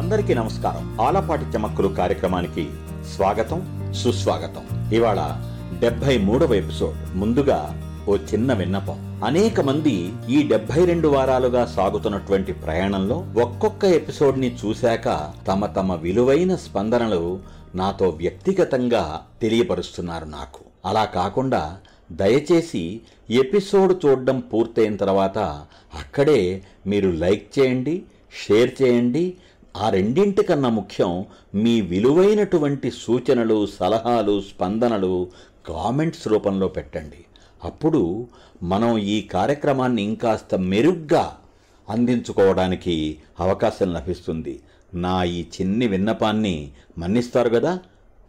అందరికీ నమస్కారం. ఆలపాటి చమక్కులు కార్యక్రమానికి స్వాగతం సుస్వాగతం. ఇవాళ డెబ్బై మూడవ ఎపిసోడ్. ముందుగా ఓ చిన్న విన్నపం. అనేక మంది ఈ డెబ్బై రెండు వారాలుగా సాగుతున్నటువంటి ప్రయాణంలో ఒక్కొక్క ఎపిసోడ్ని చూశాక తమ తమ విలువైన స్పందనలు నాతో వ్యక్తిగతంగా తెలియపరుస్తున్నారు నాకు. అలా కాకుండా దయచేసి ఎపిసోడ్ చూడడం పూర్తయిన తర్వాత అక్కడే మీరు లైక్ చేయండి షేర్ చేయండి ఆ రెండింటికన్నా ముఖ్యం మీ విలువైనటువంటి సూచనలు సలహాలు స్పందనలు కామెంట్స్ రూపంలో పెట్టండి. అప్పుడు మనం ఈ కార్యక్రమాన్ని ఇంకాస్త మెరుగ్గా అందించుకోవడానికి అవకాశం లభిస్తుంది. నా ఈ చిన్ని విన్నపాన్ని మన్నిస్తారు కదా?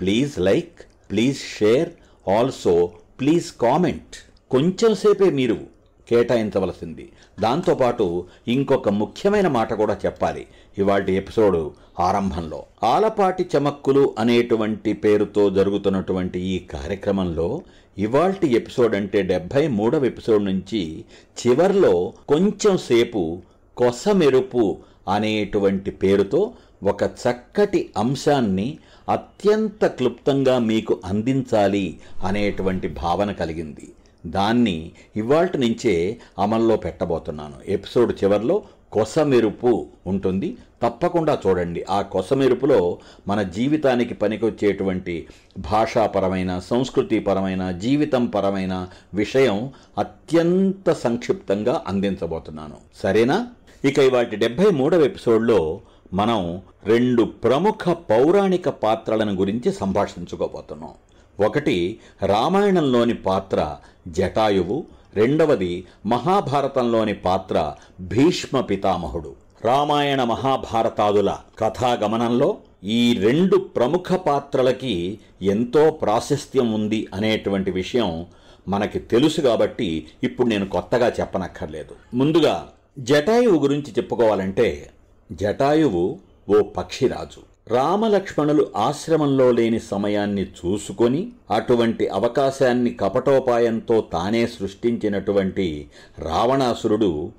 Please like please share also please comment. కొంచెం సేపే మీరు కేటాయించవలసింది. దాంతోపాటు ఇంకొక ముఖ్యమైన మాట కూడా చెప్పాలి. ఇవాటి ఎపిసోడు ఆరంభంలో. ఆలపాటి చమక్కులు అనేటువంటి పేరుతో జరుగుతున్నటువంటి ఈ కార్యక్రమంలో ఇవాల్టి ఎపిసోడ్ అంటే డెబ్బై మూడవ ఎపిసోడ్ నుంచి చివర్లో కొంచెం సేపు కొసమెరుపు అనేటువంటి పేరుతో ఒక చక్కటి అంశాన్ని అత్యంత క్లుప్తంగా మీకు అందించాలి అనేటువంటి భావన కలిగింది. దాన్ని ఇవాల్టి నుంచే అమల్లో పెట్టబోతున్నాను. ఎపిసోడ్ చివరిలో కొసమెరుపు ఉంటుంది. తప్పకుండా చూడండి. ఆ కొసమెరుపులో మన జీవితానికి పనికొచ్చేటువంటి భాషాపరమైన సంస్కృతిపరమైన జీవితం పరమైన విషయం అత్యంత సంక్షిప్తంగా అందించబోతున్నాను. సరేనా? ఇక ఇవాటి డెబ్బై మూడవ ఎపిసోడ్లో మనం రెండు ప్రముఖ పౌరాణిక పాత్రలను గురించి సంభాషించుకోబోతున్నాం. ఒకటి రామాయణంలోని పాత్ర జటాయువు రెండవది మహాభారతంలోని పాత్ర భీష్మ పితామహుడు. రామాయణ మహాభారతాదుల కథాగమనంలో ఈ రెండు ప్రముఖ పాత్రలకి ఎంతో ప్రాశస్త్యం ఉంది అనేటువంటి విషయం మనకి తెలుసు కాబట్టి ఇప్పుడు నేను కొత్తగా చెప్పనక్కర్లేదు. ముందుగా జటాయువు గురించి చెప్పుకోవాలంటే జటాయువు ఓ పక్షిరాజు. రామలక్ష్మణులు ఆశ్రమంలో లేని సమయాన్ని చూసుకొని అటువంటి అవకాశాన్ని కపటోపాయంతో తానే సృష్టించినటువంటి రావణాసురుడు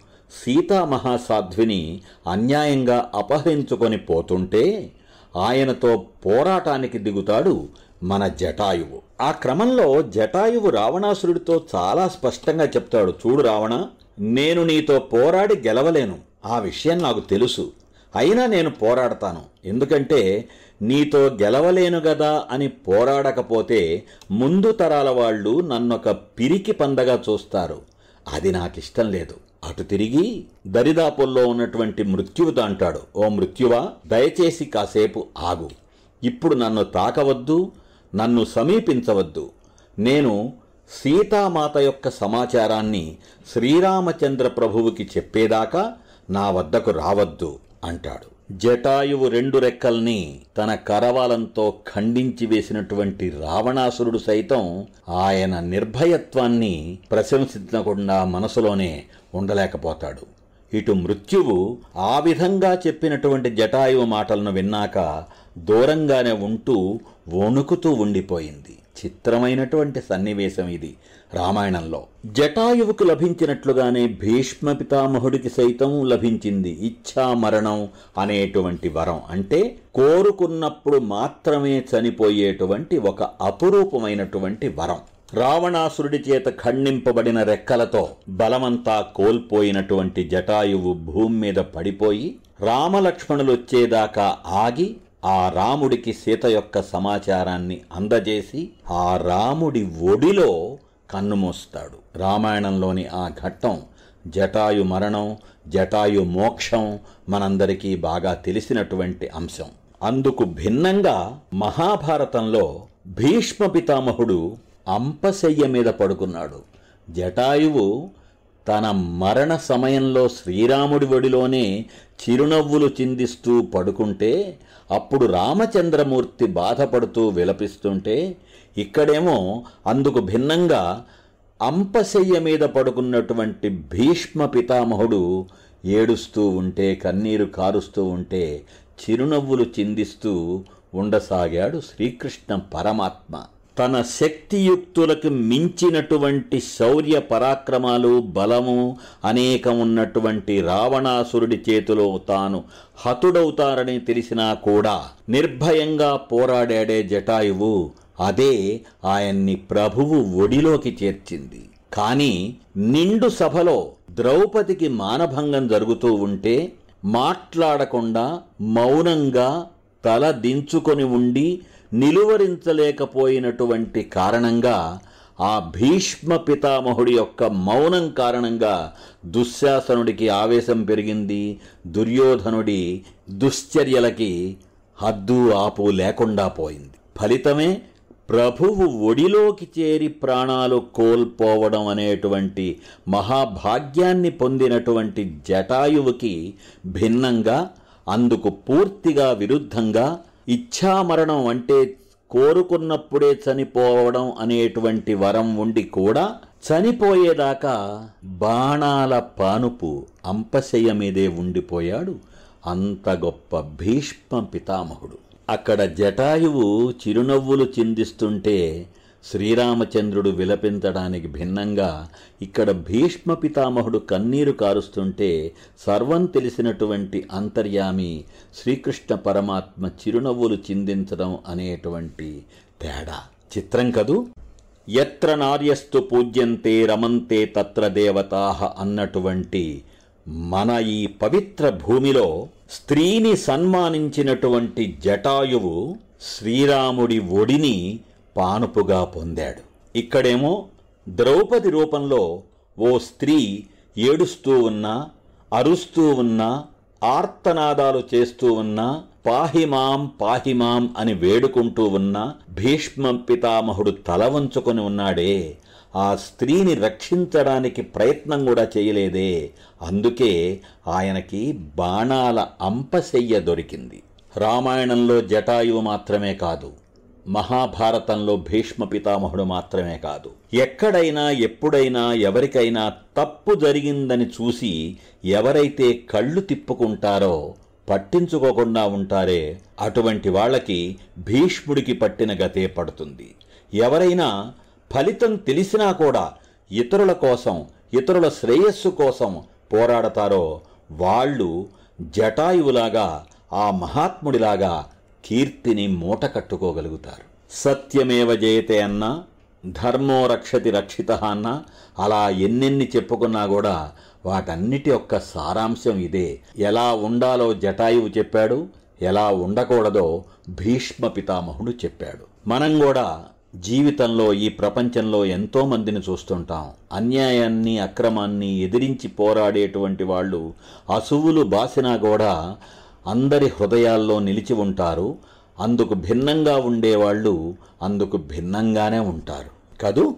సీతామహాసాధ్విని అన్యాయంగా అపహరించుకొని పోతుంటే ఆయనతో పోరాటానికి దిగుతాడు మన జటాయువు. ఆ క్రమంలో జటాయువు రావణాసురుడితో చాలా స్పష్టంగా చెప్తాడు చూడు రావణ నేను నీతో పోరాడి గెలవలేను. ఆ విషయం నాకు తెలుసు. అయినా నేను పోరాడతాను. ఎందుకంటే నీతో గెలవలేను గదా అని పోరాడకపోతే ముందు తరాల వాళ్ళు నన్నొక పిరికి పందగా చూస్తారు. అది నాకిష్టం లేదు. అటు తిరిగి దరిదాపుల్లో ఉన్నటువంటి మృత్యువుతో అంటాడు ఓ మృత్యువా దయచేసి కాసేపు ఆగు. ఇప్పుడు నన్ను తాకవద్దు నన్ను సమీపించవద్దు. నేను సీతామాత యొక్క సమాచారాన్ని శ్రీరామచంద్ర ప్రభువుకి చెప్పేదాకా నా వద్దకు రావద్దు. అంటాడు. జటాయువు రెండు రెక్కల్ని తన కరవాలంతో ఖండించి వేసినటువంటి రావణాసురుడు సైతం ఆయన నిర్భయత్వాన్ని ప్రశంసించకుండా మనసులోనే ఉండలేకపోతాడు. ఇటు మృత్యువు ఆ విధంగా చెప్పినటువంటి జటాయువు మాటలను విన్నాక దూరంగానే ఉంటూ వణుకుతూ ఉండిపోయింది. చిత్రమైనటువంటి సన్నివేశం ఇది రామాయణంలో. జటాయువుకు లభించినట్లుగానే భీష్మ పితామహుడికి సైతం లభించింది ఇచ్ఛా మరణం అనేటువంటి వరం. అంటే కోరుకున్నప్పుడు మాత్రమే చనిపోయేటువంటి ఒక అపురూపమైనటువంటి వరం. రావణాసురుడి చేత ఖండింపబడిన రెక్కలతో బలమంతా కోల్పోయినటువంటి జటాయువు భూమి మీద పడిపోయి రామలక్ష్మణులు వచ్చేదాకా ఆగి ఆ రాముడికి సీత యొక్క సమాచారాన్ని అందజేసి ఆ రాముడి ఒడిలో కన్నుమూస్తాడు రామాయణంలోని ఆ ఘట్టం జటాయు మరణం జటాయు మోక్షం మనందరికీ బాగా తెలిసినటువంటి అంశం. అందుకు భిన్నంగా మహాభారతంలో భీష్మ పితామహుడు అంపశయ్య మీద పడుకున్నాడు. జటాయువు తన మరణ సమయంలో శ్రీరాముడి ఒడిలోనే చిరునవ్వులు చిందిస్తూ పడుకుంటే అప్పుడు రామచంద్రమూర్తి బాధపడుతూ విలపిస్తుంటే ఇక్కడేమో అందుకు భిన్నంగా అంపశయ్య మీద పడుకున్నటువంటి భీష్మ పితామహుడు ఏడుస్తూ ఉంటే కన్నీరు కారుస్తూ ఉంటే చిరునవ్వులు చిందిస్తూ ఉండసాగాడు శ్రీకృష్ణ పరమాత్మ. తన శక్తియుక్తులకు మించినటువంటి శౌర్య పరాక్రమాలు బలము అనేకం ఉన్నటువంటి రావణాసురుడి చేతిలో తాను హతుడవుతారని తెలిసినా కూడా నిర్భయంగా పోరాడాడే జటాయువు అదే ఆయన్ని ప్రభువు ఒడిలోకి చేర్చింది. కాని నిండు సభలో ద్రౌపదికి మానభంగం జరుగుతూ ఉంటే మాట్లాడకుండా మౌనంగా తల దించుకొని ఉండి నిలువరించలేకపోయినటువంటి కారణంగా ఆ భీష్మ పితామహుడి యొక్క మౌనం కారణంగా దుశ్శాసనుడికి ఆవేశం పెరిగింది దుర్యోధనుడి దుశ్చర్యలకి హద్దు ఆపు లేకుండా పోయింది. ఫలితమే ప్రభువు ఒడిలోకి చేరి ప్రాణాలు కోల్పోవడం అనేటువంటి మహాభాగ్యాన్ని పొందినటువంటి జటాయువుకి భిన్నంగా అందుకు పూర్తిగా విరుద్ధంగా ఇచ్ఛామరణం అంటే కోరుకున్నప్పుడే చనిపోవడం అనేటువంటి వరం ఉండి కూడా చనిపోయేదాకా బాణాల పానుపు అంపశయ్య మీదే ఉండిపోయాడు. అంత గొప్ప భీష్మ పితామహుడు. అక్కడ జటాయువు చిరునవ్వులు చిందిస్తుంటే శ్రీరామచంద్రుడు విలపించడానికి భిన్నంగా ఇక్కడ భీష్మ పితామహుడు కన్నీరు కారుస్తుంటే సర్వం తెలిసినటువంటి అంతర్యామి శ్రీకృష్ణ పరమాత్మ చిరునవ్వులు చిందించడం అనేటువంటి తేడా. చిత్రం కదూ? ఎత్ర నార్యస్తు పూజ్యంతే రమంతే తత్ర దేవతాహ అన్నటువంటి మన ఈ పవిత్ర భూమిలో స్త్రీని సన్మానించినటువంటి జటాయువు శ్రీరాముడి ఒడిని పానుపుగా పొందాడు. ఇక్కడేమో ద్రౌపది రూపంలో ఓ స్త్రీ ఏడుస్తూ ఉన్నా అరుస్తూ ఉన్నా ఆర్తనాదాలు చేస్తూ ఉన్నా పాహిమాం పాహిమాం అని వేడుకుంటూ ఉన్నా భీష్మ పితామహుడు తల వంచుకొని ఉన్నాడే. ఆ స్త్రీని రక్షించడానికి ప్రయత్నం కూడా చేయలేదే. అందుకే ఆయనకి బాణాల అంపశయ్య దొరికింది. రామాయణంలో జటాయువు మాత్రమే కాదు మహాభారతంలో భీష్మ పితామహుడు మాత్రమే కాదు. ఎక్కడైనా ఎప్పుడైనా ఎవరికైనా తప్పు జరిగిందని చూసి ఎవరైతే కళ్ళు తిప్పుకుంటారో పట్టించుకోకుండా ఉంటారే అటువంటి వాళ్ళకి భీష్ముడికి పట్టిన గతే పడుతుంది. ఎవరైనా ఫలితం తెలిసినా కూడా ఇతరుల కోసం ఇతరుల శ్రేయస్సు కోసం పోరాడతారో వాళ్ళు జటాయువులాగా ఆ మహాత్ముడిలాగా కీర్తిని మూట కట్టుకోగలుగుతారు. సత్యమేవ జయతే అన్నా ధర్మో రక్షతి రక్షిత అన్న అలా ఎన్నెన్ని చెప్పుకున్నా కూడా వాటన్నిటి యొక్క సారాంశం ఇదే. ఎలా ఉండాలో జటాయువు చెప్పాడు ఎలా ఉండకూడదో భీష్మ పితామహుడు చెప్పాడు. మనం కూడా జీవితంలో ఈ ప్రపంచంలో ఎంతో మందిని చూస్తుంటాం. అన్యాయాన్ని అక్రమాన్ని ఎదిరించి పోరాడేటువంటి వాళ్ళు అసువులు బాసినా కూడా అందరి హృదయాల్లో నిలిచి ఉంటారు అందుకు భిన్నంగా ఉండేవాళ్ళు అందుకు భిన్నంగానే ఉంటారు. కదూ?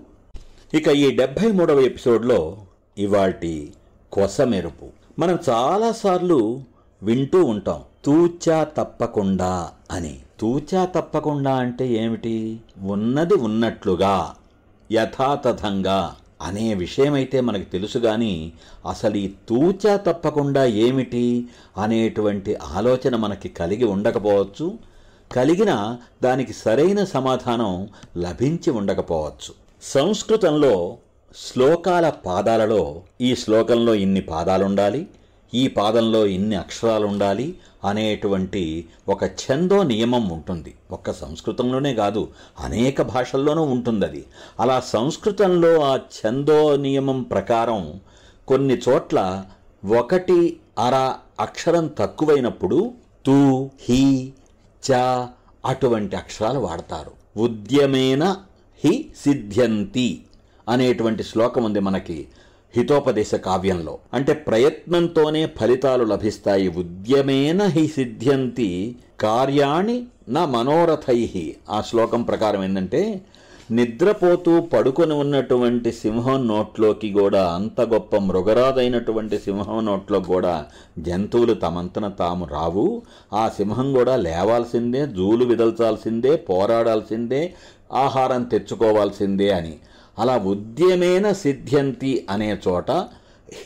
ఇక ఈ డెబ్భై మూడవ ఎపిసోడ్లో ఇవాటి కొసమెరుపు మనం చాలాసార్లు వింటూ ఉంటాం తూచా తప్పకుండా అని. తూచా తప్పకుండా అంటే ఏమిటి? ఉన్నది ఉన్నట్లుగా యథాతథంగా. అనే విషయమైతే మనకు తెలుసు కానీ అసలు ఈ తూచా తప్పకుండా ఏమిటి అనేటువంటి ఆలోచన మనకి కలిగి ఉండకపోవచ్చు కలిగిన దానికి సరైన సమాధానం లభించి ఉండకపోవచ్చు. సంస్కృతంలో శ్లోకాల పాదాలలో ఈ శ్లోకంలో ఇన్ని పాదాలుండాలి ఈ పాదంలో ఇన్ని అక్షరాలు ఉండాలి అనేటువంటి ఒక ఛందో నియమం ఉంటుంది. ఒక్క సంస్కృతంలోనే కాదు అనేక భాషల్లోనూ ఉంటుంది అది అలా సంస్కృతంలో ఆ ఛందో నియమం ప్రకారం కొన్ని చోట్ల ఒకటి అర అక్షరం తక్కువైనప్పుడు తూ హి చ అటువంటి అక్షరాలు వాడతారు. ఉద్యమేన హి సిద్ధ్యంతి అనేటువంటి శ్లోకం ఉంది మనకి. హితోపదేశ కావ్యంలో. అంటే ప్రయత్నంతోనే ఫలితాలు లభిస్తాయి. ఉద్యమేన హి సిద్ధ్యంతి కార్యాణి నా మనోరథై. ఆ శ్లోకం ప్రకారం ఏంటంటే నిద్రపోతూ పడుకొని ఉన్నటువంటి సింహం నోట్లోకి కూడా అంత గొప్ప మృగరాదైనటువంటి సింహం నోట్లో కూడా జంతువులు తమంతన తాము రావు. ఆ సింహం కూడా లేవాల్సిందే జూలు విదల్చాల్సిందే పోరాడాల్సిందే ఆహారం తెచ్చుకోవాల్సిందే అని. అలా ఉద్యమేన సిద్ధ్యంతి అనే చోట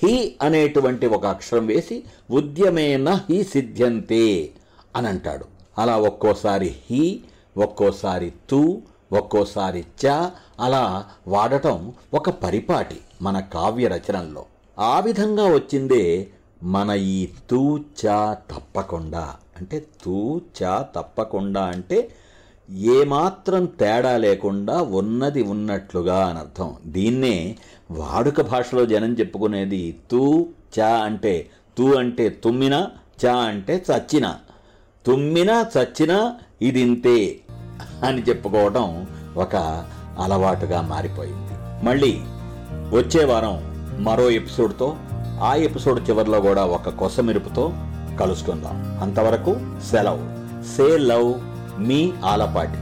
హి అనేటువంటి ఒక అక్షరం వేసి ఉద్యమేన హి సిద్ధ్యంతే అని అంటాడు అలా ఒక్కోసారి హి ఒక్కోసారి తు ఒక్కోసారి చ అలా వాడటం ఒక పరిపాటి మన కావ్య రచనల్లో. ఆ విధంగా వచ్చిందే మన ఈ తూ చ తప్పకుండా. అంటే తూ చ తప్పకుండా అంటే ఏమాత్రం తేడా లేకుండా ఉన్నది ఉన్నట్లుగా అని అర్థం. దీన్నే వాడుక భాషలో జనం చెప్పుకునేది తూ చా అంటే తూ అంటే తుమ్మిన చా అంటే చచ్చిన. తుమ్మినా చచ్చిన ఇదింతే అని చెప్పుకోవడం ఒక అలవాటుగా మారిపోయింది. మళ్ళీ వచ్చే వారం మరో ఎపిసోడ్తో ఆ ఎపిసోడ్ చివరిలో కూడా ఒక కొసమెరుపుతో కలుసుకుందాం. అంతవరకు సెలవు. Say love. మీ ఆలపాటి.